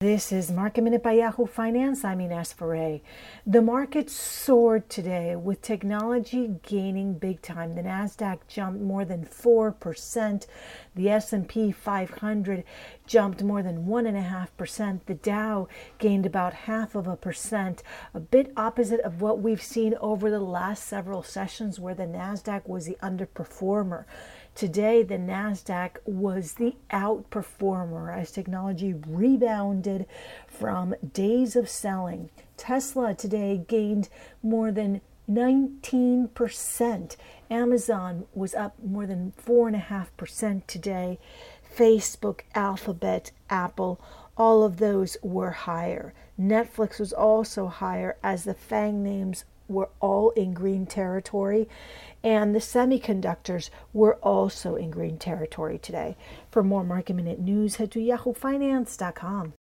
This is Market Minute by Yahoo Finance. I'm Ines Ferre. The market soared today with technology gaining big time. The Nasdaq jumped more than four percent. The S&P 500 jumped more than one and a half percent. The Dow gained about half of a percent, a bit opposite of what we've seen over the last several sessions, where the Nasdaq was the underperformer. Today, the NASDAQ was the outperformer as technology rebounded from days of selling. Tesla today gained more than 19%. Amazon was up more than 4.5% today. Facebook, Alphabet, Apple, all of those were higher. Netflix was also higher as the FANG names were all in green territory, and the semiconductors were also in green territory today. For more market minute news, head to yahoofinance.com.